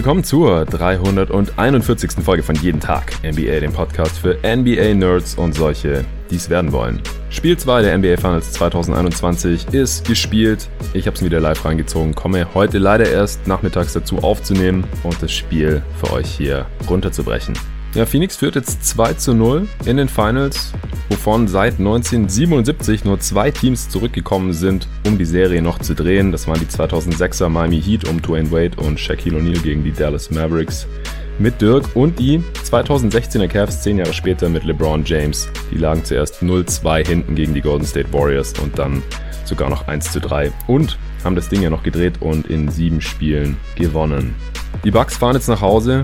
Willkommen zur 341. Folge von Jeden Tag NBA, dem Podcast für NBA-Nerds und solche, die es werden wollen. Spiel 2 der NBA Finals 2021 ist gespielt. Ich habe es wieder live reingezogen, komme heute leider erst nachmittags dazu aufzunehmen und das Spiel für euch hier runterzubrechen. Ja, Phoenix führt jetzt 2 zu 0 in den Finals, wovon seit 1977 nur zwei Teams zurückgekommen sind, um die Serie noch zu drehen. Das waren die 2006er Miami Heat um Dwayne Wade und Shaquille O'Neal gegen die Dallas Mavericks mit Dirk und die 2016er Cavs zehn Jahre später mit LeBron James. Die lagen zuerst 0-2 hinten gegen die Golden State Warriors und dann sogar noch 1 zu 3 und haben das Ding ja noch gedreht und in sieben Spielen gewonnen. Die Bucks fahren jetzt nach Hause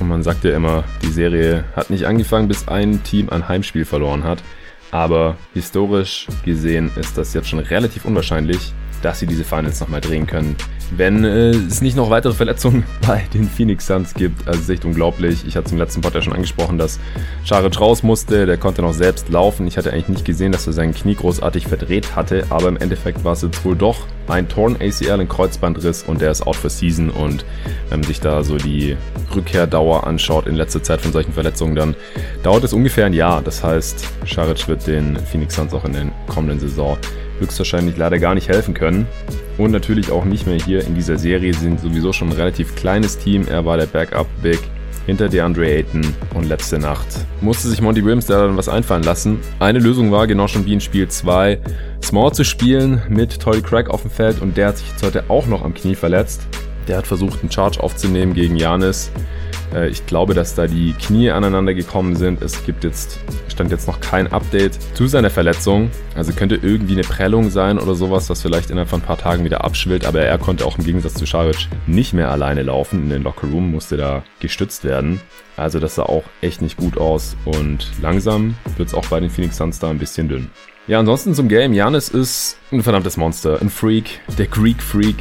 und man sagt ja immer, die Serie hat nicht angefangen, bis ein Team ein Heimspiel verloren hat. Aber historisch gesehen ist das jetzt schon relativ unwahrscheinlich, dass sie diese Finals nochmal drehen können. Wenn äh, es nicht noch weitere Verletzungen bei den Phoenix Suns gibt, also es ist echt unglaublich. Ich hatte es im letzten Pod ja schon angesprochen, dass Scharic raus musste, der konnte noch selbst laufen. Ich hatte eigentlich nicht gesehen, dass er sein Knie großartig verdreht hatte, aber im Endeffekt war es jetzt wohl doch ein Torn ACL, ein Kreuzbandriss und der ist out for season und wenn man sich da so die Rückkehrdauer anschaut in letzter Zeit von solchen Verletzungen, dann dauert es ungefähr ein Jahr. Das heißt, Scharic wird den Phoenix Suns auch in der kommenden Saison höchstwahrscheinlich leider gar nicht helfen können. Und natürlich auch nicht mehr hier in dieser Serie. Sie sind sowieso schon ein relativ kleines Team. Er war der Backup-Big hinter DeAndre Ayton und letzte Nacht musste sich Monty Williams da dann was einfallen lassen. Eine Lösung war, genau schon wie in Spiel 2, Small zu spielen mit Tory Craig auf dem Feld und der hat sich jetzt heute auch noch am Knie verletzt. Der hat versucht, einen Charge aufzunehmen gegen Janis. Äh, ich glaube, dass da die Knie aneinander gekommen sind. Es gibt jetzt, stand jetzt noch kein Update zu seiner Verletzung. Also könnte irgendwie eine Prellung sein oder sowas, was vielleicht innerhalb von ein paar Tagen wieder abschwillt. Aber er konnte auch im Gegensatz zu Scharic nicht mehr alleine laufen. In den Locker Room musste da gestützt werden. Also das sah auch echt nicht gut aus. Und langsam wird es auch bei den Phoenix Suns da ein bisschen dünn. Ja, ansonsten zum Game. Janis ist ein verdammtes Monster. Ein Freak. Der Greek Freak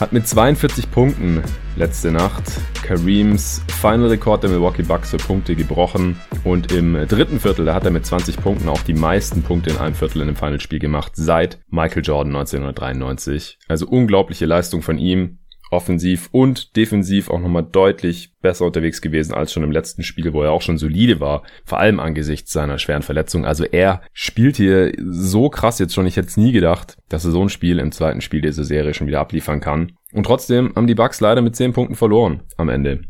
hat mit 42 Punkten letzte Nacht Kareems Final-Rekord der Milwaukee Bucks für Punkte gebrochen und im dritten Viertel, da hat er mit 20 Punkten auch die meisten Punkte in einem Viertel in einem Finalspiel gemacht seit Michael Jordan 1993. Also unglaubliche Leistung von ihm offensiv und defensiv auch nochmal deutlich besser unterwegs gewesen als schon im letzten Spiel, wo er auch schon solide war, vor allem angesichts seiner schweren Verletzung. Also er spielt hier so krass jetzt schon. Ich hätte es nie gedacht, dass er so ein Spiel im zweiten Spiel dieser Serie schon wieder abliefern kann. Und trotzdem haben die Bucks leider mit 10 Punkten verloren am Ende.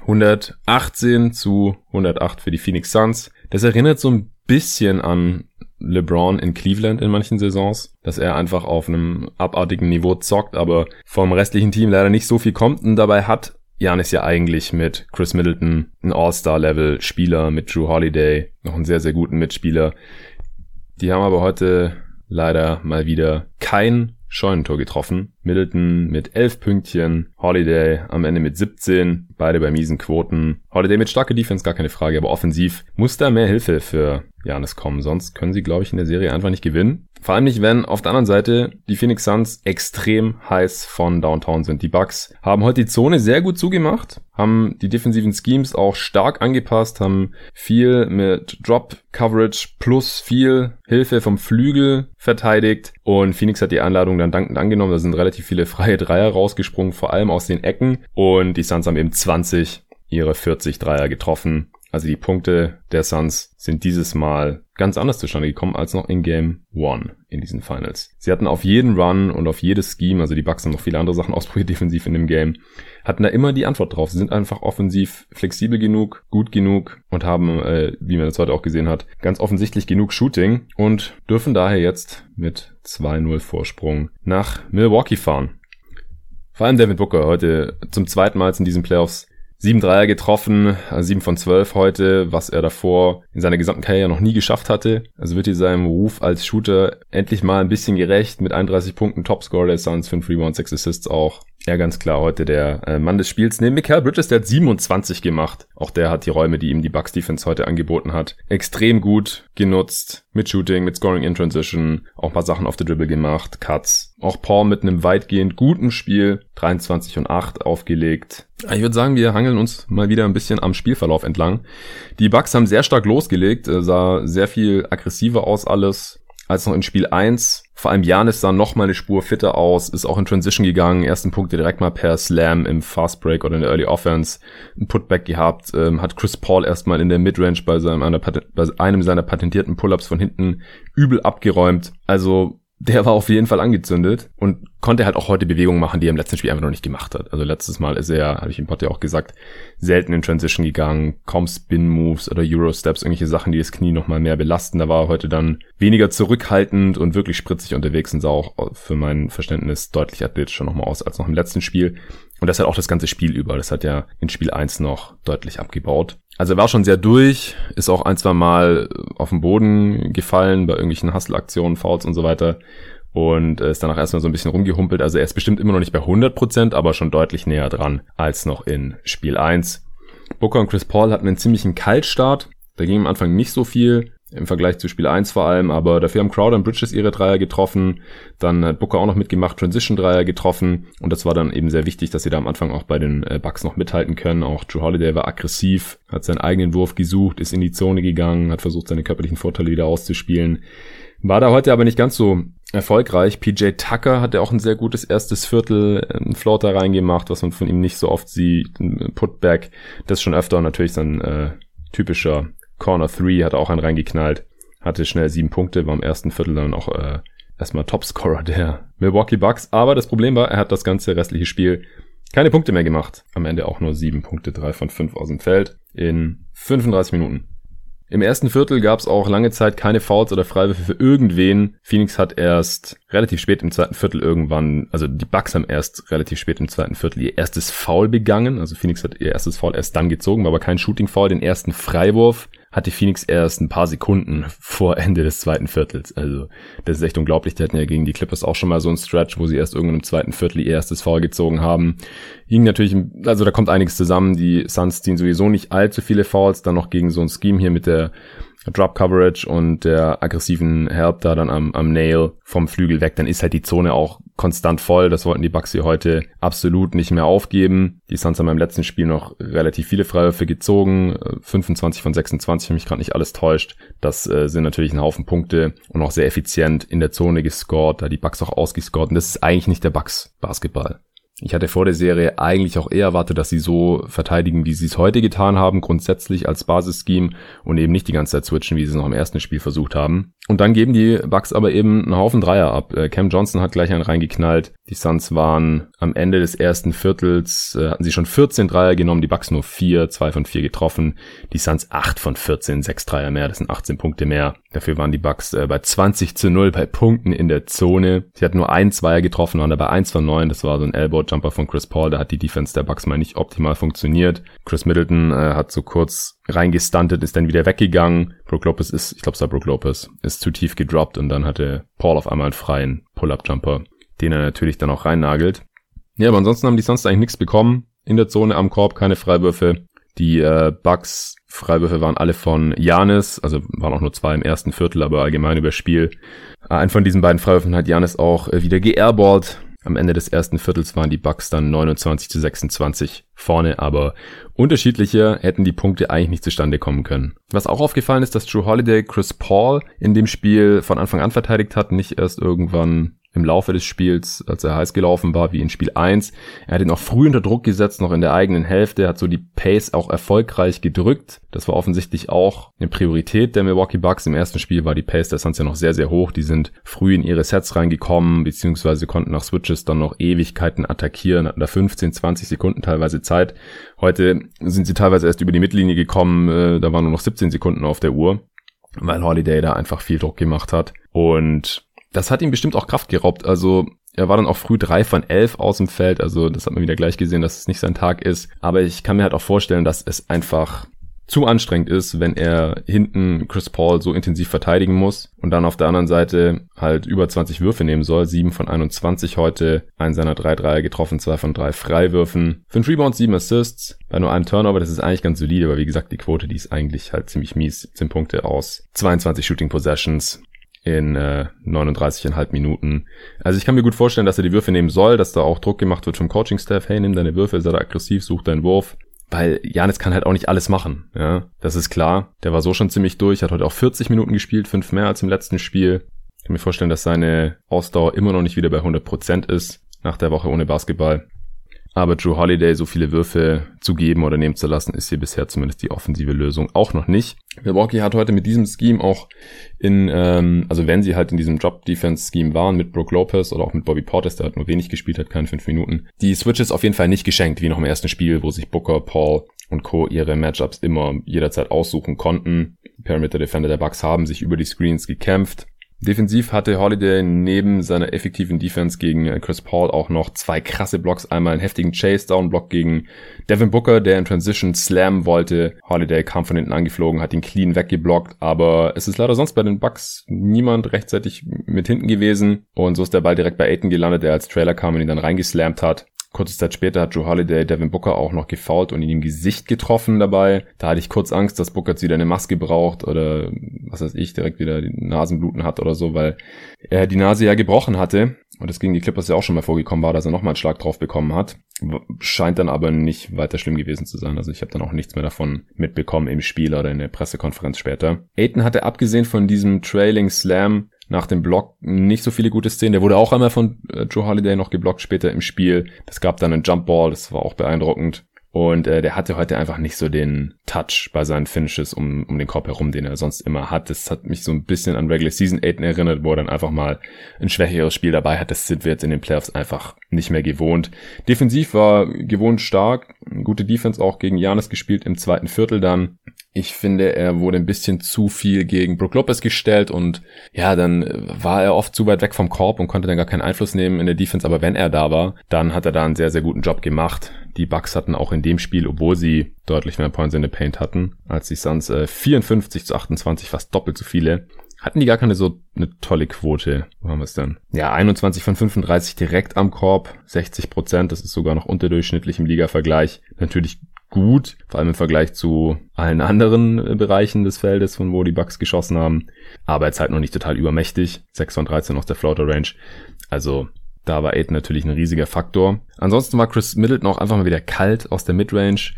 118 zu 108 für die Phoenix Suns. Das erinnert so ein bisschen an LeBron in Cleveland in manchen Saisons, dass er einfach auf einem abartigen Niveau zockt, aber vom restlichen Team leider nicht so viel kommt und dabei hat Janis ja eigentlich mit Chris Middleton ein All-Star-Level-Spieler, mit Drew Holiday noch einen sehr, sehr guten Mitspieler. Die haben aber heute leider mal wieder kein Scheunentor getroffen. Middleton mit 11 Pünktchen, Holiday am Ende mit 17, beide bei miesen Quoten. Holiday mit starker Defense, gar keine Frage, aber offensiv muss da mehr Hilfe für Janis kommen, sonst können sie, glaube ich, in der Serie einfach nicht gewinnen. Vor allem nicht, wenn auf der anderen Seite die Phoenix Suns extrem heiß von Downtown sind. Die Bucks haben heute die Zone sehr gut zugemacht, haben die defensiven Schemes auch stark angepasst, haben viel mit Drop Coverage plus viel Hilfe vom Flügel verteidigt und Phoenix hat die Einladung dann dankend angenommen. Da sind relativ viele freie Dreier rausgesprungen, vor allem aus den Ecken und die Suns haben eben 20 ihre 40 Dreier getroffen. Also die Punkte der Suns sind dieses Mal ganz anders zustande gekommen als noch in Game One in diesen Finals. Sie hatten auf jeden Run und auf jedes Scheme, also die Bucks haben noch viele andere Sachen ausprobiert defensiv in dem Game, hatten da immer die Antwort drauf. Sie sind einfach offensiv flexibel genug, gut genug und haben, äh, wie man das heute auch gesehen hat, ganz offensichtlich genug Shooting und dürfen daher jetzt mit 2-0 Vorsprung nach Milwaukee fahren. Vor allem David Booker heute zum zweiten Mal in diesen Playoffs Sieben Dreier getroffen, 7 von 12 heute, was er davor in seiner gesamten Karriere noch nie geschafft hatte. Also wird hier seinem Ruf als Shooter endlich mal ein bisschen gerecht mit 31 Punkten, Topscorer der Suns, 5 Rebounds, 6 Assists auch. Ja, ganz klar, heute der äh, Mann des Spiels. Neben Michael Bridges, der hat 27 gemacht. Auch der hat die Räume, die ihm die Bucks Defense heute angeboten hat, extrem gut genutzt. Mit Shooting, mit Scoring in Transition, auch ein paar Sachen auf der Dribble gemacht, Cuts. Auch Paul mit einem weitgehend guten Spiel, 23 und 8 aufgelegt. Ich würde sagen, wir hangeln uns mal wieder ein bisschen am Spielverlauf entlang. Die Bucks haben sehr stark losgelegt, äh, sah sehr viel aggressiver aus alles als noch in Spiel 1. Vor allem Janis sah noch mal eine Spur fitter aus, ist auch in Transition gegangen, ersten Punkte direkt mal per Slam im Fast Break oder in der Early Offense, ein Putback gehabt, ähm, hat Chris Paul erstmal in der Midrange bei, seinem, bei einem seiner patentierten Pull-Ups von hinten übel abgeräumt. Also der war auf jeden Fall angezündet und konnte halt auch heute Bewegungen machen, die er im letzten Spiel einfach noch nicht gemacht hat. Also letztes Mal ist er, habe ich im Pod ja auch gesagt, selten in Transition gegangen, kaum Spin-Moves oder Euro-Steps, irgendwelche Sachen, die das Knie nochmal mehr belasten. Da war er heute dann weniger zurückhaltend und wirklich spritzig unterwegs und sah auch für mein Verständnis deutlich athletischer nochmal aus als noch im letzten Spiel. Und das hat auch das ganze Spiel über. Das hat ja in Spiel 1 noch deutlich abgebaut. Also er war schon sehr durch, ist auch ein, zwei Mal auf den Boden gefallen bei irgendwelchen Hustle-Aktionen, Fouls und so weiter und ist danach erstmal so ein bisschen rumgehumpelt. Also er ist bestimmt immer noch nicht bei 100%, aber schon deutlich näher dran als noch in Spiel 1. Booker und Chris Paul hatten einen ziemlichen Kaltstart. Da ging am Anfang nicht so viel im Vergleich zu Spiel 1 vor allem, aber dafür haben Crowder und Bridges ihre Dreier getroffen, dann hat Booker auch noch mitgemacht, Transition Dreier getroffen und das war dann eben sehr wichtig, dass sie da am Anfang auch bei den äh, Bucks noch mithalten können. Auch Drew Holiday war aggressiv, hat seinen eigenen Wurf gesucht, ist in die Zone gegangen, hat versucht seine körperlichen Vorteile wieder auszuspielen. War da heute aber nicht ganz so erfolgreich. PJ Tucker hatte auch ein sehr gutes erstes Viertel, ein Floater reingemacht, was man von ihm nicht so oft sieht, ein Putback, das schon öfter natürlich sein äh, typischer Corner 3 hat auch einen reingeknallt, hatte schnell sieben Punkte, war im ersten Viertel dann auch äh, erstmal Topscorer der Milwaukee Bucks. Aber das Problem war, er hat das ganze restliche Spiel keine Punkte mehr gemacht. Am Ende auch nur sieben Punkte, drei von fünf aus dem Feld in 35 Minuten. Im ersten Viertel gab es auch lange Zeit keine Fouls oder Freiwürfe für irgendwen. Phoenix hat erst relativ spät im zweiten Viertel irgendwann, also die Bucks haben erst relativ spät im zweiten Viertel ihr erstes Foul begangen. Also Phoenix hat ihr erstes Foul erst dann gezogen, war aber kein Shooting Foul. Den ersten Freiwurf hatte Phoenix erst ein paar Sekunden vor Ende des zweiten Viertels. Also das ist echt unglaublich. Die hatten ja gegen die Clippers auch schon mal so ein Stretch, wo sie erst irgendwann im zweiten Viertel ihr erstes Foul gezogen haben. Hing natürlich, also da kommt einiges zusammen. Die Suns ziehen sowieso nicht allzu viele Fouls. Dann noch gegen so ein Scheme hier mit der Drop Coverage und der aggressiven Help da dann am, am Nail vom Flügel weg, dann ist halt die Zone auch konstant voll. Das wollten die Bucks hier heute absolut nicht mehr aufgeben. Die Suns haben im letzten Spiel noch relativ viele Freiwürfe gezogen. 25 von 26, wenn mich gerade nicht alles täuscht. Das äh, sind natürlich ein Haufen Punkte und auch sehr effizient in der Zone gescored, da die Bucks auch ausgescored. Und das ist eigentlich nicht der Bucks Basketball. Ich hatte vor der Serie eigentlich auch eher erwartet, dass sie so verteidigen, wie sie es heute getan haben, grundsätzlich als Basisscheme und eben nicht die ganze Zeit switchen, wie sie es noch im ersten Spiel versucht haben. Und dann geben die Bucks aber eben einen Haufen Dreier ab. Äh, Cam Johnson hat gleich einen reingeknallt. Die Suns waren am Ende des ersten Viertels, äh, hatten sie schon 14 Dreier genommen, die Bucks nur 4, 2 von 4 getroffen. Die Suns 8 von 14, 6 Dreier mehr, das sind 18 Punkte mehr. Dafür waren die Bucks äh, bei 20 zu 0 bei Punkten in der Zone. Sie hatten nur ein Zweier getroffen, waren dabei 1 von 9, das war so ein Elbow-Jumper von Chris Paul, da hat die Defense der Bucks mal nicht optimal funktioniert. Chris Middleton äh, hat so kurz reingestuntet, ist dann wieder weggegangen. Brook Lopez ist, ich glaube es war Brook Lopez, ist zu tief gedroppt und dann hatte Paul auf einmal einen freien Pull-Up-Jumper, den er natürlich dann auch reinnagelt. Ja, aber ansonsten haben die sonst eigentlich nichts bekommen. In der Zone am Korb keine Freiwürfe. Die äh, Bucks Freiwürfe waren alle von Janis, also waren auch nur zwei im ersten Viertel, aber allgemein über Spiel. Äh, einen von diesen beiden Freiwürfen hat Janis auch äh, wieder geairballt. Am Ende des ersten Viertels waren die Bucks dann 29 zu 26 vorne, aber unterschiedlicher hätten die Punkte eigentlich nicht zustande kommen können. Was auch aufgefallen ist, dass Drew Holiday Chris Paul in dem Spiel von Anfang an verteidigt hat, nicht erst irgendwann im Laufe des Spiels, als er heiß gelaufen war, wie in Spiel 1. Er hat ihn auch früh unter Druck gesetzt, noch in der eigenen Hälfte, hat so die Pace auch erfolgreich gedrückt. Das war offensichtlich auch eine Priorität der Milwaukee Bucks. Im ersten Spiel war die Pace der Suns ja noch sehr, sehr hoch. Die sind früh in ihre Sets reingekommen, beziehungsweise konnten nach Switches dann noch Ewigkeiten attackieren, hatten da 15, 20 Sekunden teilweise Zeit. Heute sind sie teilweise erst über die Mittellinie gekommen, äh, da waren nur noch 17 Sekunden auf der Uhr, weil Holiday da einfach viel Druck gemacht hat. Und das hat ihm bestimmt auch Kraft geraubt. Also Er war dann auch früh drei von elf aus dem Feld, also das hat man wieder gleich gesehen, dass es nicht sein Tag ist. Aber ich kann mir halt auch vorstellen, dass es einfach zu anstrengend ist, wenn er hinten Chris Paul so intensiv verteidigen muss und dann auf der anderen Seite halt über 20 Würfe nehmen soll. 7 von 21 heute, einen seiner 3 Dreier getroffen, 2 von 3 Freiwürfen. 5 Rebounds, 7 Assists, bei nur einem Turnover, das ist eigentlich ganz solide, aber wie gesagt, die Quote, die ist eigentlich halt ziemlich mies. 10 Punkte aus 22 Shooting Possessions in äh, 39,5 Minuten. Also ich kann mir gut vorstellen, dass er die Würfe nehmen soll, dass da auch Druck gemacht wird vom Coaching-Staff. Hey, nimm deine Würfe, sei da aggressiv, such deinen Wurf weil Janis kann halt auch nicht alles machen. Ja, das ist klar. Der war so schon ziemlich durch, hat heute auch 40 Minuten gespielt, fünf mehr als im letzten Spiel. Ich kann mir vorstellen, dass seine Ausdauer immer noch nicht wieder bei 100% ist nach der Woche ohne Basketball. Aber Drew Holiday so viele Würfe zu geben oder nehmen zu lassen, ist hier bisher zumindest die offensive Lösung auch noch nicht. Milwaukee hat heute mit diesem Scheme auch in, ähm, also wenn sie halt in diesem Drop-Defense-Scheme waren mit Brooke Lopez oder auch mit Bobby Portis, der hat nur wenig gespielt hat, keine fünf Minuten, die Switches auf jeden Fall nicht geschenkt, wie noch im ersten Spiel, wo sich Booker, Paul und Co. ihre Matchups immer jederzeit aussuchen konnten. Perimeter Defender der Bucks haben sich über die Screens gekämpft. Defensiv hatte Holiday neben seiner effektiven Defense gegen äh, Chris Paul auch noch zwei krasse Blocks. Einmal einen heftigen Chase-Down-Block gegen Devin Booker, der in Transition Slam wollte. Holiday kam von hinten angeflogen, hat ihn clean weggeblockt, aber es ist leider sonst bei den Bucks niemand rechtzeitig mit hinten gewesen. Und so ist der Ball direkt bei Aiton gelandet, der als Trailer kam und ihn dann reingeslampt hat. Kurze Zeit später hat Drew Holiday Devin Booker auch noch gefault und ihn im Gesicht getroffen dabei. Da hatte ich kurz Angst, dass Booker jetzt wieder eine Maske braucht oder was weiß ich, direkt wieder Nasenbluten hat oder so, weil er die Nase ja gebrochen hatte. Und das gegen die Clippers ja auch schon mal vorgekommen war, dass er nochmal einen Schlag drauf bekommen hat. Scheint dann aber nicht weiter schlimm gewesen zu sein. Also ich habe dann auch nichts mehr davon mitbekommen im Spiel oder in der Pressekonferenz später. Aiton hatte abgesehen von diesem Trailing Slam nach dem Block nicht so viele gute Szenen. Der wurde auch einmal von äh, Joe Holiday noch geblockt später im Spiel. Das gab dann einen Jumpball, das war auch beeindruckend. Und äh, der hatte heute einfach nicht so den Touch bei seinen Finishes um, um den Korb herum, den er sonst immer hat. Das hat mich so ein bisschen an Regular Season 8 erinnert, wo er dann einfach mal ein schwächeres Spiel dabei hat. Das sind wir jetzt in den Playoffs einfach nicht mehr gewohnt. Defensiv war gewohnt stark. Gute Defense auch gegen Janis gespielt im zweiten Viertel dann. Ich finde, er wurde ein bisschen zu viel gegen Brook Lopez gestellt und ja, dann war er oft zu weit weg vom Korb und konnte dann gar keinen Einfluss nehmen in der Defense. Aber wenn er da war, dann hat er da einen sehr, sehr guten Job gemacht. Die Bucks hatten auch in dem Spiel, obwohl sie deutlich mehr Points in the Paint hatten, als die Suns äh, 54 zu 28, fast doppelt so viele. Hatten die gar keine so eine tolle Quote. Wo haben wir es denn? Ja, 21 von 35 direkt am Korb, 60 Prozent. Das ist sogar noch unterdurchschnittlich im Liga-Vergleich. Natürlich gut, vor allem im Vergleich zu allen anderen äh, Bereichen des Feldes, von wo die Bucks geschossen haben. Aber jetzt halt noch nicht total übermächtig. 6 von 13 aus der Floater Range. Also da war Aiden natürlich ein riesiger Faktor. Ansonsten war Chris Middleton auch einfach mal wieder kalt aus der Midrange.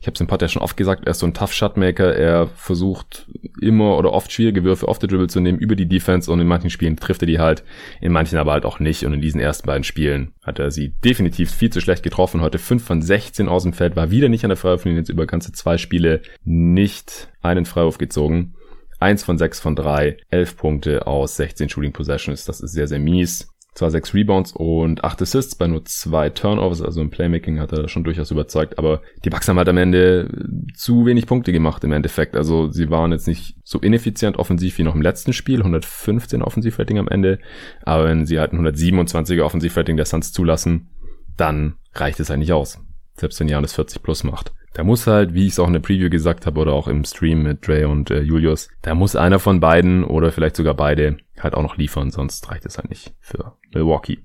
Ich habe es im Pod ja schon oft gesagt, er ist so ein Tough Shotmaker. Er versucht immer oder oft schwierige Würfe off the Dribble zu nehmen über die Defense und in manchen Spielen trifft er die halt, in manchen aber halt auch nicht. Und in diesen ersten beiden Spielen hat er sie definitiv viel zu schlecht getroffen. Heute 5 von 16 aus dem Feld, war wieder nicht an der Freiwurflinie, jetzt über ganze zwei Spiele nicht einen Freiwurf gezogen. 1 von 6 von 3, 11 Punkte aus 16 Shooting Possessions. Das ist sehr, sehr mies. Zwar sechs Rebounds und acht Assists bei nur zwei Turnovers, also im Playmaking hat er schon durchaus überzeugt, aber die Bucks haben halt am Ende zu wenig Punkte gemacht im Endeffekt. Also sie waren jetzt nicht so ineffizient offensiv wie noch im letzten Spiel, 115 Offensivrating am Ende, aber wenn sie halt ein 127er Offensivrating der Suns zulassen, dann reicht es halt nicht aus. Selbst wenn Janis 40 plus macht. Da muss halt, wie ich es auch in der Preview gesagt habe oder auch im Stream mit Dre und äh, Julius, da muss einer von beiden oder vielleicht sogar beide halt auch noch liefern, sonst reicht es halt nicht für Milwaukee.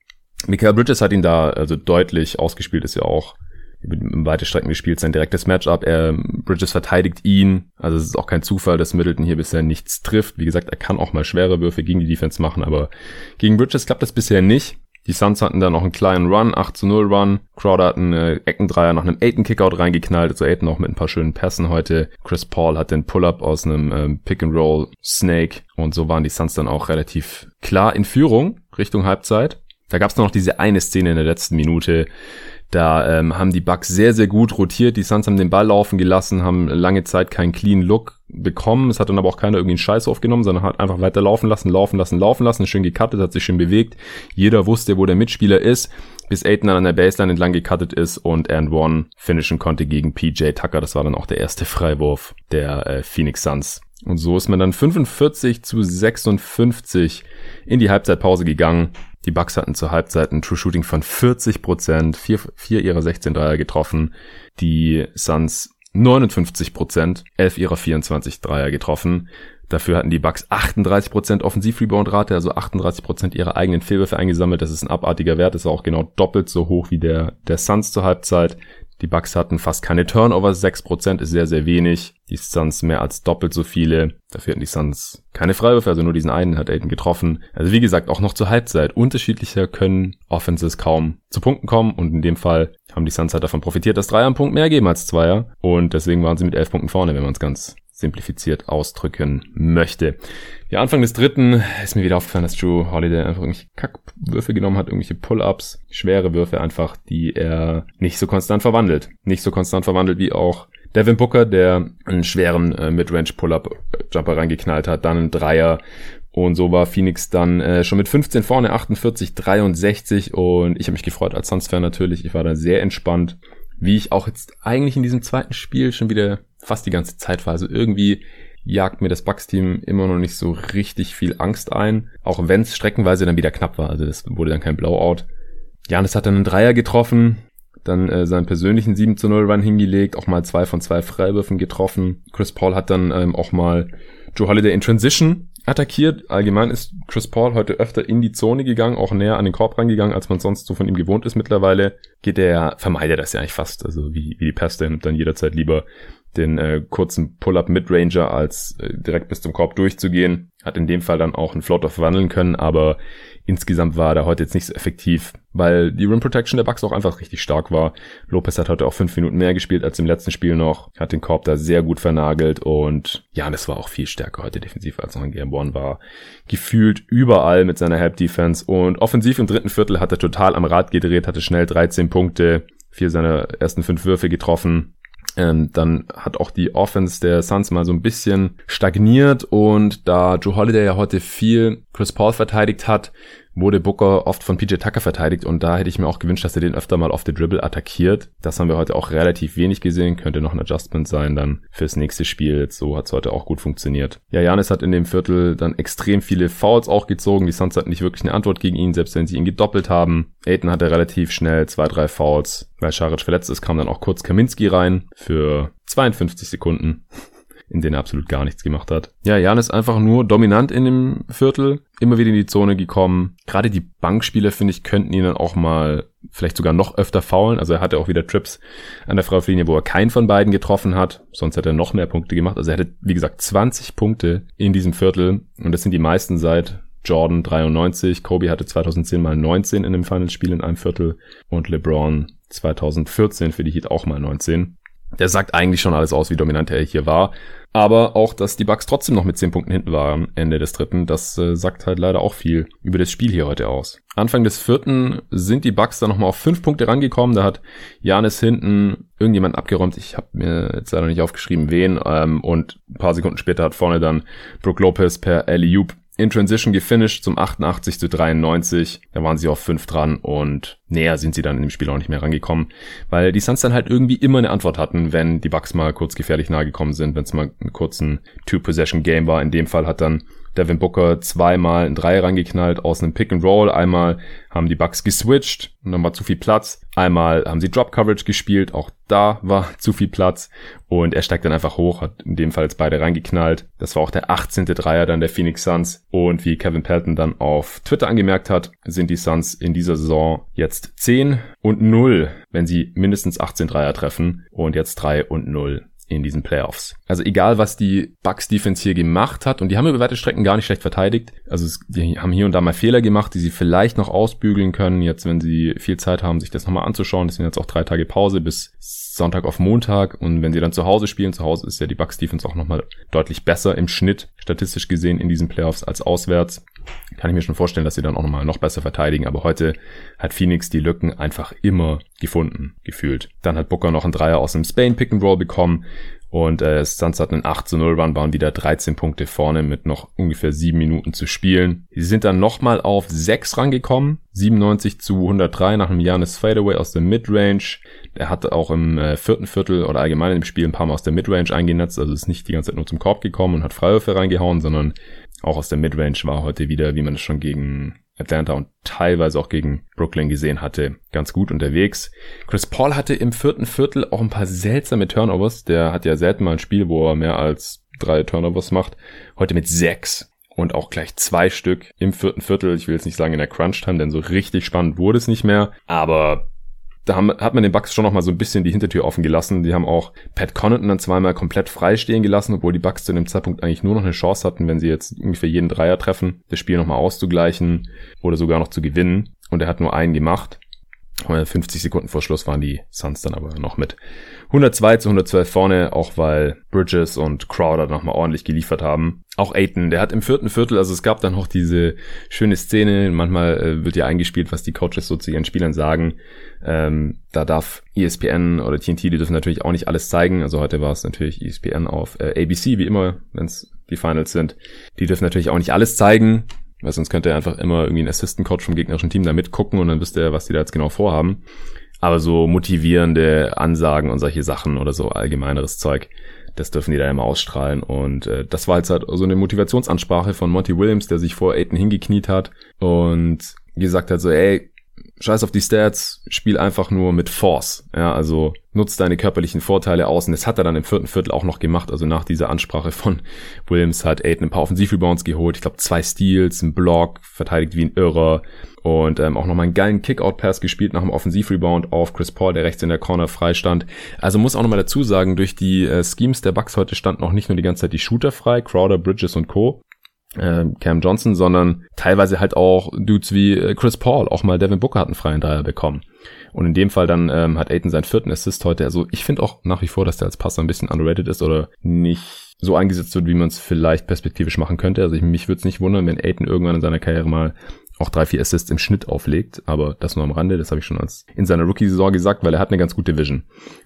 Michael Bridges hat ihn da also deutlich ausgespielt, ist ja auch weite Strecken gespielt, sein direktes Matchup. Er, Bridges verteidigt ihn. Also es ist auch kein Zufall, dass Middleton hier bisher nichts trifft. Wie gesagt, er kann auch mal schwere Würfe gegen die Defense machen, aber gegen Bridges klappt das bisher nicht. Die Suns hatten dann noch einen kleinen Run, 8 zu 0 Run. Crowder hat einen äh, Eckendreier nach einem Aiden Kickout reingeknallt, also Aiden auch mit ein paar schönen Pässen heute. Chris Paul hat den Pull-Up aus einem ähm, Pick and Roll Snake und so waren die Suns dann auch relativ klar in Führung Richtung Halbzeit. Da gab es noch diese eine Szene in der letzten Minute, da ähm, haben die Bucks sehr, sehr gut rotiert. Die Suns haben den Ball laufen gelassen, haben lange Zeit keinen clean Look bekommen. Es hat dann aber auch keiner irgendwie einen Scheiß aufgenommen, sondern hat einfach weiter laufen lassen, laufen lassen, laufen lassen, schön gecuttet, hat sich schön bewegt. Jeder wusste, wo der Mitspieler ist, bis Aiden dann an der Baseline entlang gecuttet ist und and one finishen konnte gegen PJ Tucker. Das war dann auch der erste Freiwurf der äh, Phoenix Suns. Und so ist man dann 45 zu 56 in die Halbzeitpause gegangen. Die Bucks hatten zur Halbzeit ein True Shooting von 40 Prozent, vier, vier ihrer 16 Dreier getroffen. Die Suns 59 Prozent, elf ihrer 24 Dreier getroffen. Dafür hatten die Bucks 38% Offensiv-Rebound-Rate, also 38% ihrer eigenen Fehlwürfe eingesammelt. Das ist ein abartiger Wert, das ist auch genau doppelt so hoch wie der der Suns zur Halbzeit. Die Bucks hatten fast keine Turnovers, 6% ist sehr, sehr wenig. Die Suns mehr als doppelt so viele. Dafür hatten die Suns keine Freiwürfe, also nur diesen einen hat Aiden getroffen. Also wie gesagt, auch noch zur Halbzeit. Unterschiedlicher können Offenses kaum zu Punkten kommen und in dem Fall haben die Suns halt davon profitiert, dass Dreier einen Punkt mehr geben als Zweier und deswegen waren sie mit elf Punkten vorne, wenn man es ganz simplifiziert ausdrücken möchte. Ja, Anfang des dritten ist mir wieder aufgefallen, dass Drew Holiday einfach irgendwelche Kackwürfe genommen hat, irgendwelche Pull-ups, schwere Würfe einfach, die er nicht so konstant verwandelt. Nicht so konstant verwandelt wie auch Devin Booker, der einen schweren äh, Midrange Pull-up Jumper reingeknallt hat, dann einen Dreier und so war Phoenix dann äh, schon mit 15 vorne, 48, 63 und ich habe mich gefreut als Suns-Fan natürlich. Ich war da sehr entspannt, wie ich auch jetzt eigentlich in diesem zweiten Spiel schon wieder fast die ganze Zeit war. Also irgendwie jagt mir das Bucks-Team immer noch nicht so richtig viel Angst ein, auch wenn es streckenweise dann wieder knapp war. Also das wurde dann kein Blowout. Janis hat dann einen Dreier getroffen, dann äh, seinen persönlichen 7 zu 0 Run hingelegt, auch mal zwei von zwei Freiwürfen getroffen. Chris Paul hat dann ähm, auch mal Joe Holiday in Transition attackiert. Allgemein ist Chris Paul heute öfter in die Zone gegangen, auch näher an den Korb reingegangen, als man sonst so von ihm gewohnt ist mittlerweile. Geht er, vermeidet das ja eigentlich fast, also wie, wie die nimmt dann jederzeit lieber den äh, kurzen Pull-up Midranger als äh, direkt bis zum Korb durchzugehen. Hat in dem Fall dann auch einen Floater verwandeln können, aber insgesamt war er heute jetzt nicht so effektiv, weil die Rim Protection der Bucks auch einfach richtig stark war. Lopez hat heute auch fünf Minuten mehr gespielt als im letzten Spiel noch, hat den Korb da sehr gut vernagelt und ja, das war auch viel stärker heute defensiv als noch in Game One war. Gefühlt überall mit seiner Help Defense und offensiv im dritten Viertel hat er total am Rad gedreht, hatte schnell 13 Punkte, vier seiner ersten fünf Würfe getroffen ähm, dann hat auch die Offense der Suns mal so ein bisschen stagniert und da Joe Holiday ja heute viel Chris Paul verteidigt hat, wurde Booker oft von PJ Tucker verteidigt und da hätte ich mir auch gewünscht, dass er den öfter mal auf the Dribble attackiert. Das haben wir heute auch relativ wenig gesehen, könnte noch ein Adjustment sein dann fürs nächste Spiel. So hat es heute auch gut funktioniert. Ja, Janis hat in dem Viertel dann extrem viele Fouls auch gezogen. Die Suns hatten nicht wirklich eine Antwort gegen ihn, selbst wenn sie ihn gedoppelt haben. Aiden hatte relativ schnell zwei, drei Fouls. Weil Scharic verletzt ist, kam dann auch kurz Kaminski rein für 52 Sekunden in denen er absolut gar nichts gemacht hat. Ja, Jan ist einfach nur dominant in dem Viertel, immer wieder in die Zone gekommen. Gerade die Bankspieler, finde ich, könnten ihn dann auch mal vielleicht sogar noch öfter faulen. Also er hatte auch wieder Trips an der Freiwurflinie, wo er keinen von beiden getroffen hat. Sonst hätte er noch mehr Punkte gemacht. Also er hatte, wie gesagt, 20 Punkte in diesem Viertel. Und das sind die meisten seit Jordan 93. Kobe hatte 2010 mal 19 in dem Finalspiel in einem Viertel. Und LeBron 2014 für die Heat auch mal 19 der sagt eigentlich schon alles aus, wie dominant er hier war. Aber auch, dass die Bucks trotzdem noch mit 10 Punkten hinten waren, Ende des dritten, das äh, sagt halt leider auch viel über das Spiel hier heute aus. Anfang des vierten sind die Bucks dann nochmal auf 5 Punkte rangekommen. Da hat Janis hinten irgendjemand abgeräumt. Ich habe mir jetzt leider nicht aufgeschrieben, wen. Ähm, und ein paar Sekunden später hat vorne dann Brook Lopez per alley in Transition gefinisht zum 88 zu 93. Da waren sie auf 5 dran und näher sind sie dann in dem Spiel auch nicht mehr rangekommen, weil die Suns dann halt irgendwie immer eine Antwort hatten, wenn die Bucks mal kurz gefährlich nahe gekommen sind, wenn es mal einen kurzen Two-Possession-Game war. In dem Fall hat dann Devin Booker zweimal ein Drei reingeknallt aus einem Pick and Roll. Einmal haben die Bucks geswitcht und dann war zu viel Platz. Einmal haben sie Drop Coverage gespielt, auch da war zu viel Platz und er steigt dann einfach hoch, hat in dem Fall jetzt beide reingeknallt. Das war auch der 18. Dreier dann der Phoenix Suns und wie Kevin Pelton dann auf Twitter angemerkt hat, sind die Suns in dieser Saison jetzt 10 und 0, wenn sie mindestens 18 Dreier treffen und jetzt 3 und 0 in diesen Playoffs. Also egal, was die Bucks Defense hier gemacht hat, und die haben über weite Strecken gar nicht schlecht verteidigt. Also es, die haben hier und da mal Fehler gemacht, die sie vielleicht noch ausbügeln können, jetzt wenn sie viel Zeit haben, sich das nochmal anzuschauen. Das sind jetzt auch drei Tage Pause bis Sonntag auf Montag. Und wenn sie dann zu Hause spielen, zu Hause ist ja die Bucks Defense auch nochmal deutlich besser im Schnitt, statistisch gesehen, in diesen Playoffs als auswärts. Kann ich mir schon vorstellen, dass sie dann auch nochmal noch besser verteidigen. Aber heute hat Phoenix die Lücken einfach immer gefunden, gefühlt. Dann hat Booker noch einen Dreier aus dem Spain Pick and Roll bekommen. Und äh, Suns hatten einen 8 zu 0 Run, waren wieder 13 Punkte vorne mit noch ungefähr 7 Minuten zu spielen. Sie sind dann nochmal auf 6 rangekommen. 97 zu 103 nach einem Janis Fadeaway aus der Midrange. Er hatte auch im äh, vierten Viertel oder allgemein im Spiel ein paar Mal aus der Midrange eingenetzt. Also ist nicht die ganze Zeit nur zum Korb gekommen und hat Freiwürfe reingehauen, sondern auch aus der Midrange war heute wieder, wie man es schon gegen Atlanta und teilweise auch gegen Brooklyn gesehen hatte, ganz gut unterwegs. Chris Paul hatte im vierten Viertel auch ein paar seltsame Turnovers. Der hat ja selten mal ein Spiel, wo er mehr als drei Turnovers macht. Heute mit sechs und auch gleich zwei Stück im vierten Viertel. Ich will jetzt nicht sagen in der Crunch-Time, denn so richtig spannend wurde es nicht mehr. Aber da haben, hat man den Bucks schon noch mal so ein bisschen die Hintertür offen gelassen. Die haben auch Pat Connaughton dann zweimal komplett frei stehen gelassen, obwohl die Bucks zu dem Zeitpunkt eigentlich nur noch eine Chance hatten, wenn sie jetzt ungefähr jeden Dreier treffen, das Spiel noch mal auszugleichen oder sogar noch zu gewinnen. Und er hat nur einen gemacht. 50 Sekunden vor Schluss waren die Suns dann aber noch mit 102 zu 112 vorne, auch weil Bridges und Crowder nochmal ordentlich geliefert haben. Auch Aiton, der hat im vierten Viertel, also es gab dann noch diese schöne Szene, manchmal äh, wird ja eingespielt, was die Coaches so zu ihren Spielern sagen. Ähm, da darf ESPN oder TNT, die dürfen natürlich auch nicht alles zeigen. Also heute war es natürlich ESPN auf äh, ABC, wie immer, wenn es die Finals sind. Die dürfen natürlich auch nicht alles zeigen. Weil sonst könnte er einfach immer irgendwie ein Assistant Coach vom gegnerischen Team da mitgucken und dann wüsste er, was die da jetzt genau vorhaben. Aber so motivierende Ansagen und solche Sachen oder so allgemeineres Zeug, das dürfen die da immer ausstrahlen. Und äh, das war jetzt halt so eine Motivationsansprache von Monty Williams, der sich vor Aiden hingekniet hat und gesagt hat so, ey, scheiß auf die Stats, spiel einfach nur mit Force. Ja, also nutzt deine körperlichen Vorteile aus. Und das hat er dann im vierten Viertel auch noch gemacht. Also nach dieser Ansprache von Williams hat Aiden ein paar Offensivrebounds geholt. Ich glaube zwei Steals, ein Block, verteidigt wie ein Irrer. Und ähm, auch nochmal einen geilen Kickout-Pass gespielt nach dem Offensivrebound auf Chris Paul, der rechts in der Corner freistand. Also muss auch nochmal dazu sagen, durch die äh, Schemes der Bucks heute standen noch nicht nur die ganze Zeit die Shooter frei, Crowder, Bridges und Co., äh, Cam Johnson, sondern teilweise halt auch Dudes wie äh, Chris Paul, auch mal Devin Booker hat einen freien Dreier bekommen. Und in dem Fall dann ähm, hat Aiden seinen vierten Assist heute. Also ich finde auch nach wie vor, dass der als Passer ein bisschen underrated ist oder nicht so eingesetzt wird, wie man es vielleicht perspektivisch machen könnte. Also ich, mich würde es nicht wundern, wenn Aiden irgendwann in seiner Karriere mal auch drei, vier Assists im Schnitt auflegt, aber das nur am Rande, das habe ich schon als in seiner Rookie-Saison gesagt, weil er hat eine ganz gute Vision.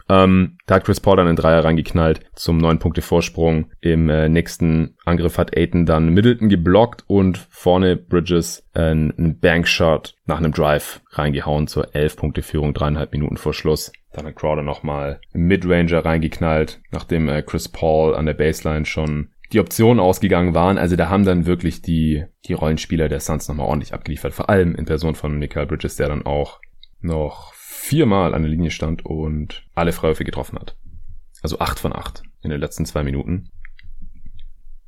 Ähm, da hat Chris Paul dann einen Dreier reingeknallt zum neun Punkte Vorsprung. Im äh, nächsten Angriff hat Aiton dann Middleton geblockt und vorne Bridges äh, einen Bankshot nach einem Drive reingehauen zur elf Punkte Führung, dreieinhalb Minuten vor Schluss. Dann hat Crowder nochmal Midranger reingeknallt, nachdem äh, Chris Paul an der Baseline schon die Optionen ausgegangen waren. Also da haben dann wirklich die, die Rollenspieler der Suns nochmal ordentlich abgeliefert. Vor allem in Person von Michael Bridges, der dann auch noch viermal an der Linie stand und alle Freiwürfe getroffen hat. Also acht von acht in den letzten zwei Minuten.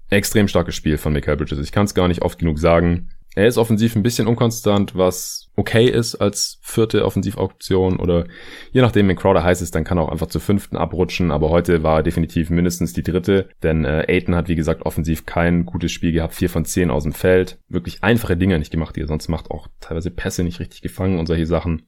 Extrem starkes Spiel von Michael Bridges. Ich kann es gar nicht oft genug sagen. Er ist offensiv ein bisschen unkonstant, was okay ist als vierte Offensivoption oder je nachdem, wenn Crowder heiß ist, dann kann er auch einfach zur fünften abrutschen, aber heute war definitiv mindestens die dritte, denn äh, Aiton hat wie gesagt offensiv kein gutes Spiel gehabt, vier von zehn aus dem Feld, wirklich einfache Dinge nicht gemacht, die er sonst macht, auch teilweise Pässe nicht richtig gefangen und solche Sachen.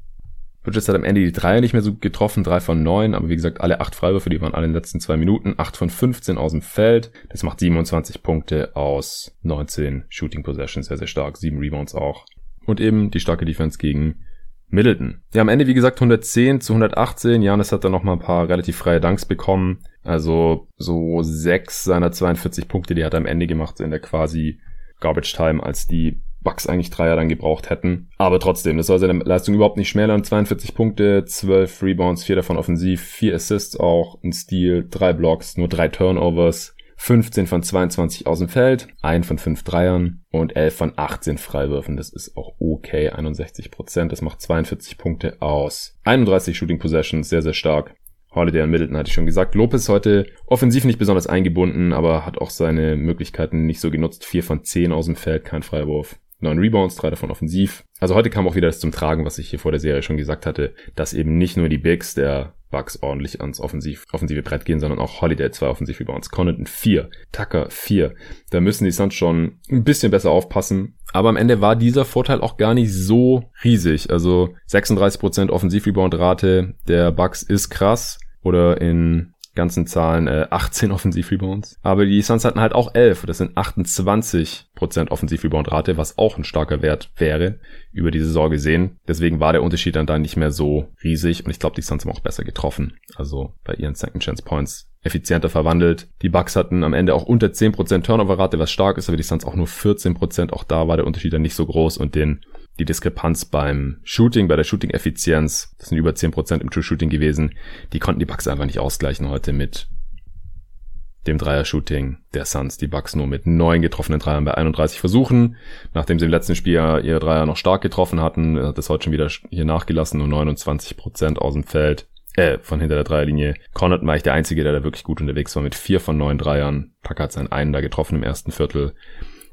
Bridges hat am Ende die Dreier nicht mehr so getroffen, drei von neun, aber wie gesagt, alle acht Freiwürfe, die waren alle in den letzten zwei Minuten, acht von 15 aus dem Feld. Das macht 27 Punkte aus 19 Shooting Possessions, sehr, sehr stark, sieben Rebounds auch. Und eben die starke Defense gegen Middleton. Ja, am Ende, wie gesagt, 110 zu 118. Janis hat dann noch mal ein paar relativ freie Dunks bekommen. Also so sechs seiner 42 Punkte, die hat er am Ende gemacht in der quasi Garbage Time, als die Bucks eigentlich Dreier dann gebraucht hätten. Aber trotzdem, das soll seine Leistung überhaupt nicht schmälern. 42 Punkte, 12 Rebounds, 4 davon offensiv, 4 Assists auch, ein Steal, 3 Blocks, nur 3 Turnovers. 15 von 22 aus dem Feld, 1 von 5 Dreiern und 11 von 18 Freiwürfen. Das ist auch okay, 61% Das macht 42 Punkte aus. 31 Shooting Possessions, sehr, sehr stark. Holiday und Middleton hatte ich schon gesagt. Lopez heute offensiv nicht besonders eingebunden, aber hat auch seine Möglichkeiten nicht so genutzt. 4 von 10 aus dem Feld, kein Freiwurf. 9 Rebounds, 3 davon offensiv. Also heute kam auch wieder das zum Tragen, was ich hier vor der Serie schon gesagt hatte, dass eben nicht nur die Bigs der Bucks ordentlich ans offensiv, offensive Brett gehen, sondern auch Holiday 2 offensiv Rebounds, Connaughton 4, Tucker 4. Da müssen die Suns schon ein bisschen besser aufpassen. Aber am Ende war dieser Vorteil auch gar nicht so riesig. Also 36% Offensiv-Rebound-Rate der Bucks ist krass. Oder in ganzen Zahlen äh, 18 Offensiv-Rebounds. Aber die Suns hatten halt auch 11. Das sind 28% Offensiv-Rebound-Rate, was auch ein starker Wert wäre über die Saison gesehen. Deswegen war der Unterschied dann da nicht mehr so riesig. Und ich glaube, die Suns haben auch besser getroffen. Also bei ihren Second Chance Points effizienter verwandelt. Die Bucks hatten am Ende auch unter 10% Turnover-Rate, was stark ist, aber die Suns auch nur 14%. Auch da war der Unterschied dann nicht so groß und den die Diskrepanz beim Shooting, bei der Shooting-Effizienz, das sind über 10% im True Shooting gewesen, die konnten die Bucks einfach nicht ausgleichen heute mit dem Dreier-Shooting der Suns. Die Bucks nur mit neun getroffenen Dreiern bei 31 Versuchen. Nachdem sie im letzten Spiel ihre Dreier noch stark getroffen hatten, hat das heute schon wieder hier nachgelassen, nur 29 Prozent aus dem Feld. Äh, von hinter der Dreierlinie. Connaughton war ich der Einzige, der da wirklich gut unterwegs war mit vier von neun Dreiern. Packer hat seinen einen da getroffen im ersten Viertel.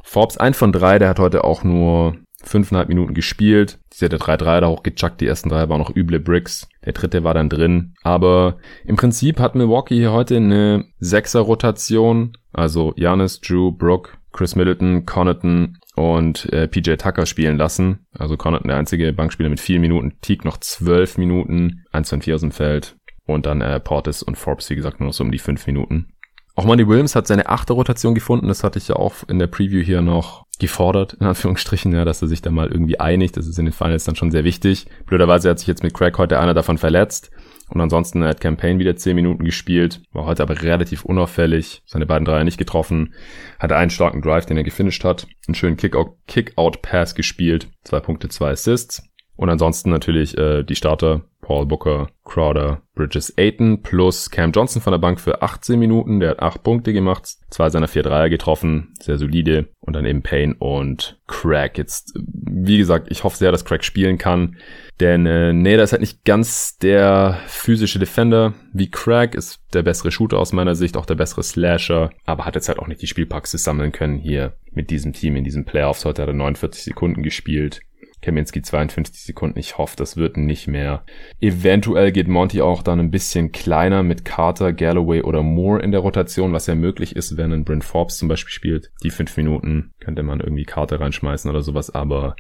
Forbes ein von drei, der hat heute auch nur fünfeinhalb Minuten gespielt. Sie hat der 3-3 da hochgechuckt. Die ersten drei waren noch üble Bricks. Der dritte war dann drin. Aber im Prinzip hat Milwaukee hier heute eine Sechser-Rotation. Also Janis, Drew, Brooke, Chris Middleton, Connaughton und äh, PJ Tucker spielen lassen. Also Connaughton der einzige Bankspieler mit vier Minuten. Teague noch zwölf Minuten. Eins von vier aus dem Feld. Und dann äh, Portis und Forbes, wie gesagt, nur noch so um die fünf Minuten. Auch Monty Williams hat seine achte Rotation gefunden. Das hatte ich ja auch in der Preview hier noch gefordert, in Anführungsstrichen, ja, dass er sich da mal irgendwie einigt. Das ist in den Finals dann schon sehr wichtig. Blöderweise hat sich jetzt mit Craig heute einer davon verletzt. Und ansonsten hat Campaign wieder 10 Minuten gespielt, war heute aber relativ unauffällig, seine beiden Dreier nicht getroffen, hatte einen starken Drive, den er gefinisht hat, einen schönen Kick-Out-Pass gespielt, zwei Punkte, zwei Assists. Und ansonsten natürlich äh, die Starter Paul Booker, Crowder, Bridges Aiton plus Cam Johnson von der Bank für 18 Minuten. Der hat 8 Punkte gemacht, zwei seiner vier Dreier getroffen, sehr solide. Und dann eben Payne und Craig. Jetzt, wie gesagt, ich hoffe sehr, dass Craig spielen kann. Denn äh, das ist halt nicht ganz der physische Defender wie Craig, ist der bessere Shooter aus meiner Sicht, auch der bessere Slasher, aber hat jetzt halt auch nicht die Spielpraxis sammeln können hier mit diesem Team in diesen Playoffs. Heute hat er 49 Sekunden gespielt. Kaminski 52 Sekunden. Ich hoffe, das wird nicht mehr. Eventuell geht Monty auch dann ein bisschen kleiner mit Carter, Galloway oder Moore in der Rotation, was ja möglich ist, wenn ein Brent Forbes zum Beispiel spielt. Die fünf Minuten könnte man irgendwie Carter reinschmeißen oder sowas, aber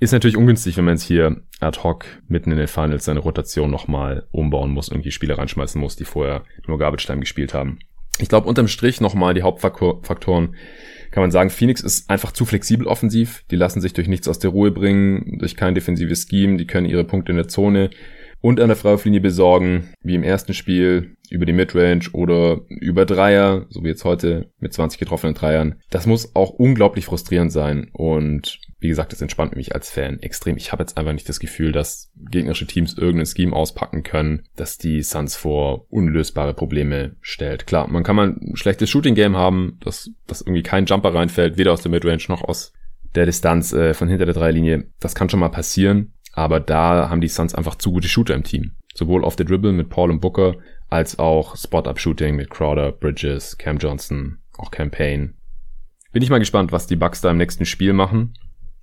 ist natürlich ungünstig, wenn man jetzt hier ad hoc mitten in den Finals seine Rotation nochmal umbauen muss, irgendwie Spieler reinschmeißen muss, die vorher nur Garbage Time gespielt haben. Ich glaube, unterm Strich nochmal die Hauptfaktoren kann man sagen, Phoenix ist einfach zu flexibel offensiv. Die lassen sich durch nichts aus der Ruhe bringen, durch kein defensives Scheme. Die können ihre Punkte in der Zone und an der Freiwurflinie besorgen, wie im ersten Spiel über die Midrange oder über Dreier, so wie jetzt heute mit 20 getroffenen Dreiern. Das muss auch unglaublich frustrierend sein und wie gesagt, das entspannt mich als Fan extrem. Ich habe jetzt einfach nicht das Gefühl, dass gegnerische Teams irgendein Scheme auspacken können, dass die Suns vor unlösbare Probleme stellt. Klar, man kann mal ein schlechtes Shooting-Game haben, dass, dass irgendwie kein Jumper reinfällt, weder aus der Midrange noch aus der Distanz äh, von hinter der Dreilinie. Das kann schon mal passieren, aber da haben die Suns einfach zu gute Shooter im Team. Sowohl auf der Dribble mit Paul und Booker, als auch Spot-Up-Shooting mit Crowder, Bridges, Cam Johnson, auch Campaign. Bin ich mal gespannt, was die Bucks da im nächsten Spiel machen.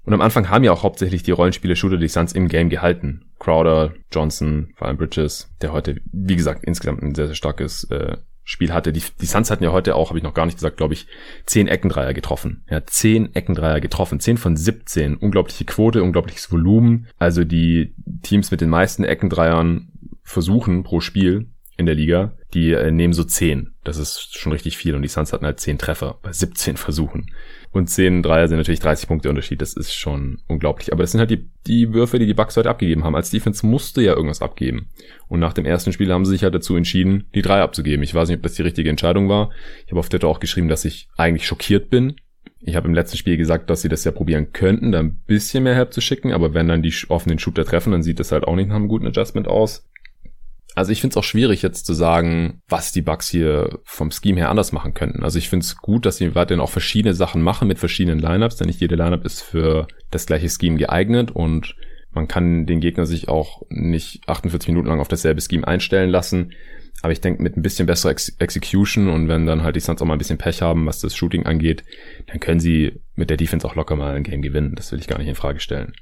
Und am Anfang haben ja auch hauptsächlich die Rollenspiele-Shooter die Suns im Game gehalten. Crowder, Johnson, vor allem Bridges, der heute, wie gesagt, insgesamt ein sehr, sehr starkes äh, Spiel hatte. Die, die Suns hatten ja heute auch, habe ich noch gar nicht gesagt, glaube ich, zehn Eckendreier getroffen. Ja, zehn Eckendreier getroffen. Zehn von 17. Unglaubliche Quote, unglaubliches Volumen. Also die Teams mit den meisten Eckendreiern versuchen pro Spiel in der Liga, die äh, nehmen so zehn. Das ist schon richtig viel. Und die Suns hatten halt zehn Treffer bei 17 Versuchen. Und 10 Dreier sind natürlich 30 Punkte Unterschied. Das ist schon unglaublich. Aber das sind halt die, die Würfe, die die Bucks heute abgegeben haben. Als Defense musste ja irgendwas abgeben. Und nach dem ersten Spiel haben sie sich halt dazu entschieden, die drei abzugeben. Ich weiß nicht, ob das die richtige Entscheidung war. Ich habe auf Twitter auch geschrieben, dass ich eigentlich schockiert bin. Ich habe im letzten Spiel gesagt, dass sie das ja probieren könnten, da ein bisschen mehr Help zu schicken. Aber wenn dann die offenen Shooter treffen, dann sieht das halt auch nicht nach einem guten Adjustment aus. Also ich finde es auch schwierig jetzt zu sagen, was die Bugs hier vom Scheme her anders machen könnten. Also ich finde es gut, dass sie weiterhin auch verschiedene Sachen machen mit verschiedenen Lineups, denn nicht jede Lineup ist für das gleiche Scheme geeignet und man kann den Gegner sich auch nicht 48 Minuten lang auf dasselbe Scheme einstellen lassen. Aber ich denke, mit ein bisschen besserer Ex Execution und wenn dann halt die Suns auch mal ein bisschen Pech haben, was das Shooting angeht, dann können sie mit der Defense auch locker mal ein Game gewinnen. Das will ich gar nicht in Frage stellen.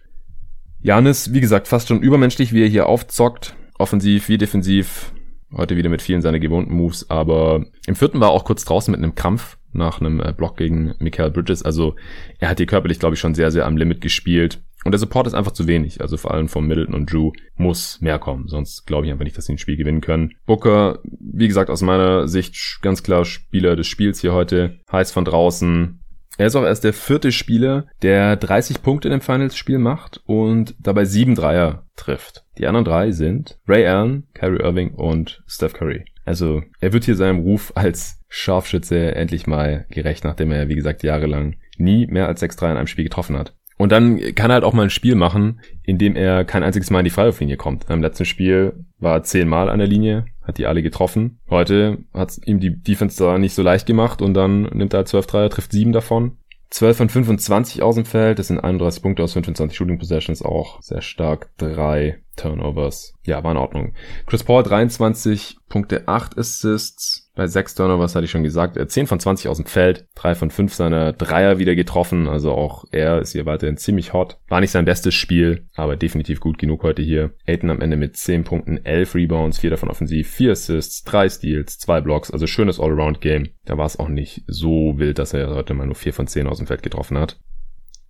Janis, wie gesagt, fast schon übermenschlich, wie er hier aufzockt offensiv wie defensiv. Heute wieder mit vielen seiner gewohnten Moves, aber im vierten war er auch kurz draußen mit einem Krampf nach einem äh, Block gegen Michael Bridges. Also er hat hier körperlich, glaube ich, schon sehr, sehr am Limit gespielt. Und der Support ist einfach zu wenig. Also vor allem von Middleton und Drew muss mehr kommen. Sonst glaube ich einfach nicht, dass sie ein Spiel gewinnen können. Booker, wie gesagt, aus meiner Sicht ganz klar Spieler des Spiels hier heute. Heiß von draußen, er ist auch erst der vierte Spieler, der 30 Punkte in dem Finals-Spiel macht und dabei sieben Dreier trifft. Die anderen drei sind Ray Allen, Kyrie Irving und Steph Curry. Also er wird hier seinem Ruf als Scharfschütze endlich mal gerecht, nachdem er, wie gesagt, jahrelang nie mehr als sechs Dreier in einem Spiel getroffen hat. Und dann kann er halt auch mal ein Spiel machen, in dem er kein einziges Mal in die Freiwurflinie kommt. Im letzten Spiel war er zehnmal an der Linie, hat die alle getroffen. Heute hat ihm die Defense da nicht so leicht gemacht und dann nimmt er 12 Dreier, trifft sieben davon. 12 von 25 aus dem Feld, das sind 31 Punkte aus 25 Shooting Possessions, auch sehr stark. Drei Turnovers. Ja, war in Ordnung. Chris Paul 23 Punkte, 8 Assists. Bei 6 Turnovers hatte ich schon gesagt. 10 von 20 aus dem Feld. 3 von 5 seiner Dreier wieder getroffen. Also auch er ist hier weiterhin ziemlich hot. War nicht sein bestes Spiel, aber definitiv gut genug heute hier. Aiden am Ende mit 10 Punkten, 11 Rebounds, 4 davon offensiv, 4 Assists, 3 Steals, 2 Blocks. Also schönes Allround-Game. Da war es auch nicht so wild, dass er heute mal nur 4 von 10 aus dem Feld getroffen hat.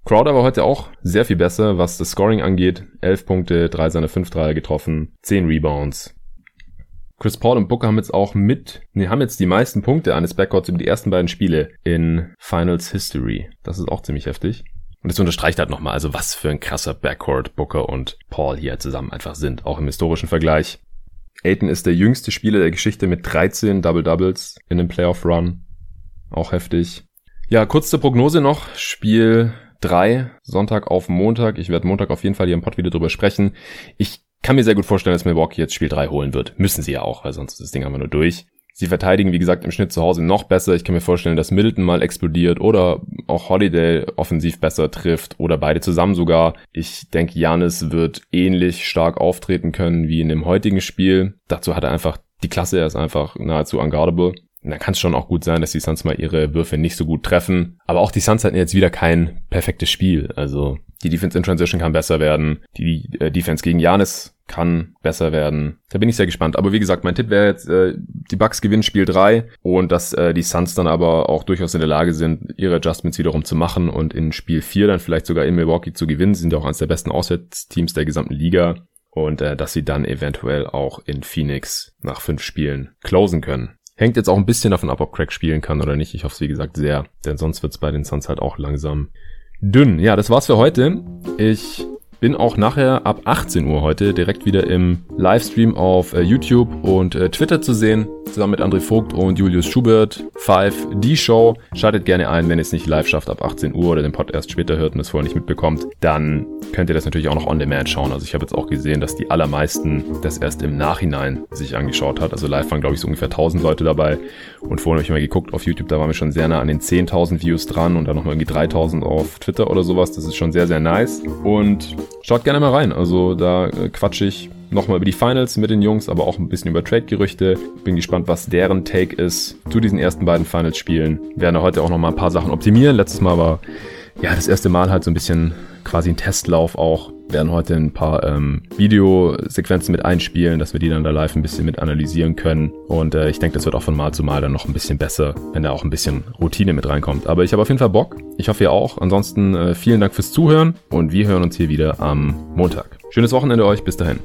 Crowder war heute auch sehr viel besser, was das Scoring angeht. 11 Punkte, 3 seiner 5 Dreier getroffen, 10 Rebounds. Chris Paul und Booker haben jetzt auch mit, nee, haben jetzt die meisten Punkte eines Backcourts über die ersten beiden Spiele in Finals History. Das ist auch ziemlich heftig. Und das unterstreicht halt nochmal, also was für ein krasser Backcourt Booker und Paul hier zusammen einfach sind, auch im historischen Vergleich. Aiton ist der jüngste Spieler der Geschichte mit 13 Double-Doubles in einem Playoff-Run. Auch heftig. Ja, kurz zur Prognose noch. Spiel 3, Sonntag auf Montag. Ich werde Montag auf jeden Fall hier im Pod wieder drüber sprechen. Ich kann mir sehr gut vorstellen, dass Milwaukee jetzt Spiel 3 holen wird. Müssen sie ja auch, weil sonst ist das Ding einfach nur durch. Sie verteidigen, wie gesagt, im Schnitt zu Hause noch besser. Ich kann mir vorstellen, dass Middleton mal explodiert oder auch Holiday offensiv besser trifft oder beide zusammen sogar. Ich denke, Janis wird ähnlich stark auftreten können wie in dem heutigen Spiel. Dazu hat er einfach die Klasse, er ist einfach nahezu unguardable. Dann kann es schon auch gut sein, dass die Suns mal ihre Würfe nicht so gut treffen. Aber auch die Suns hatten jetzt wieder kein perfektes Spiel. Also die Defense in Transition kann besser werden. Die äh, Defense gegen Janis kann besser werden. Da bin ich sehr gespannt. Aber wie gesagt, mein Tipp wäre jetzt, äh, die Bucks gewinnen Spiel 3 und dass äh, die Suns dann aber auch durchaus in der Lage sind, ihre Adjustments wiederum zu machen und in Spiel 4 dann vielleicht sogar in Milwaukee zu gewinnen. Sie sind ja auch eines der besten Auswärtsteams der gesamten Liga. Und äh, dass sie dann eventuell auch in Phoenix nach fünf Spielen closen können. Hängt jetzt auch ein bisschen davon ab, ob Craig spielen kann oder nicht. Ich hoffe es, wie gesagt, sehr. Denn sonst wird es bei den Suns halt auch langsam dünn. Ja, das war's für heute. Ich bin auch nachher ab 18 Uhr heute direkt wieder im Livestream auf äh, YouTube und äh, Twitter zu sehen, zusammen mit André Vogt und Julius Schubert. 5 Die Show. Schaltet gerne ein, wenn ihr es nicht live schafft ab 18 Uhr oder den Podcast später hört und es vorher nicht mitbekommt. Dann könnt ihr das natürlich auch noch on demand schauen. Also ich habe jetzt auch gesehen, dass die allermeisten das erst im Nachhinein sich angeschaut hat. Also live waren glaube ich so ungefähr 1000 Leute dabei und vorhin habe ich mal geguckt auf YouTube, da waren wir schon sehr nah an den 10.000 Views dran und dann nochmal irgendwie 3000 auf Twitter oder sowas. Das ist schon sehr, sehr nice. Und Schaut gerne mal rein. Also da äh, quatsche ich nochmal über die Finals mit den Jungs, aber auch ein bisschen über Trade-Gerüchte. Bin gespannt, was deren Take ist zu diesen ersten beiden Finals-Spielen. Werden heute auch nochmal ein paar Sachen optimieren. Letztes Mal war ja das erste Mal halt so ein bisschen quasi ein Testlauf auch. Werden heute ein paar ähm, Videosequenzen mit einspielen, dass wir die dann da live ein bisschen mit analysieren können. Und äh, ich denke, das wird auch von Mal zu Mal dann noch ein bisschen besser, wenn da auch ein bisschen Routine mit reinkommt. Aber ich habe auf jeden Fall Bock. Ich hoffe ihr auch. Ansonsten äh, vielen Dank fürs Zuhören und wir hören uns hier wieder am Montag. Schönes Wochenende euch. Bis dahin.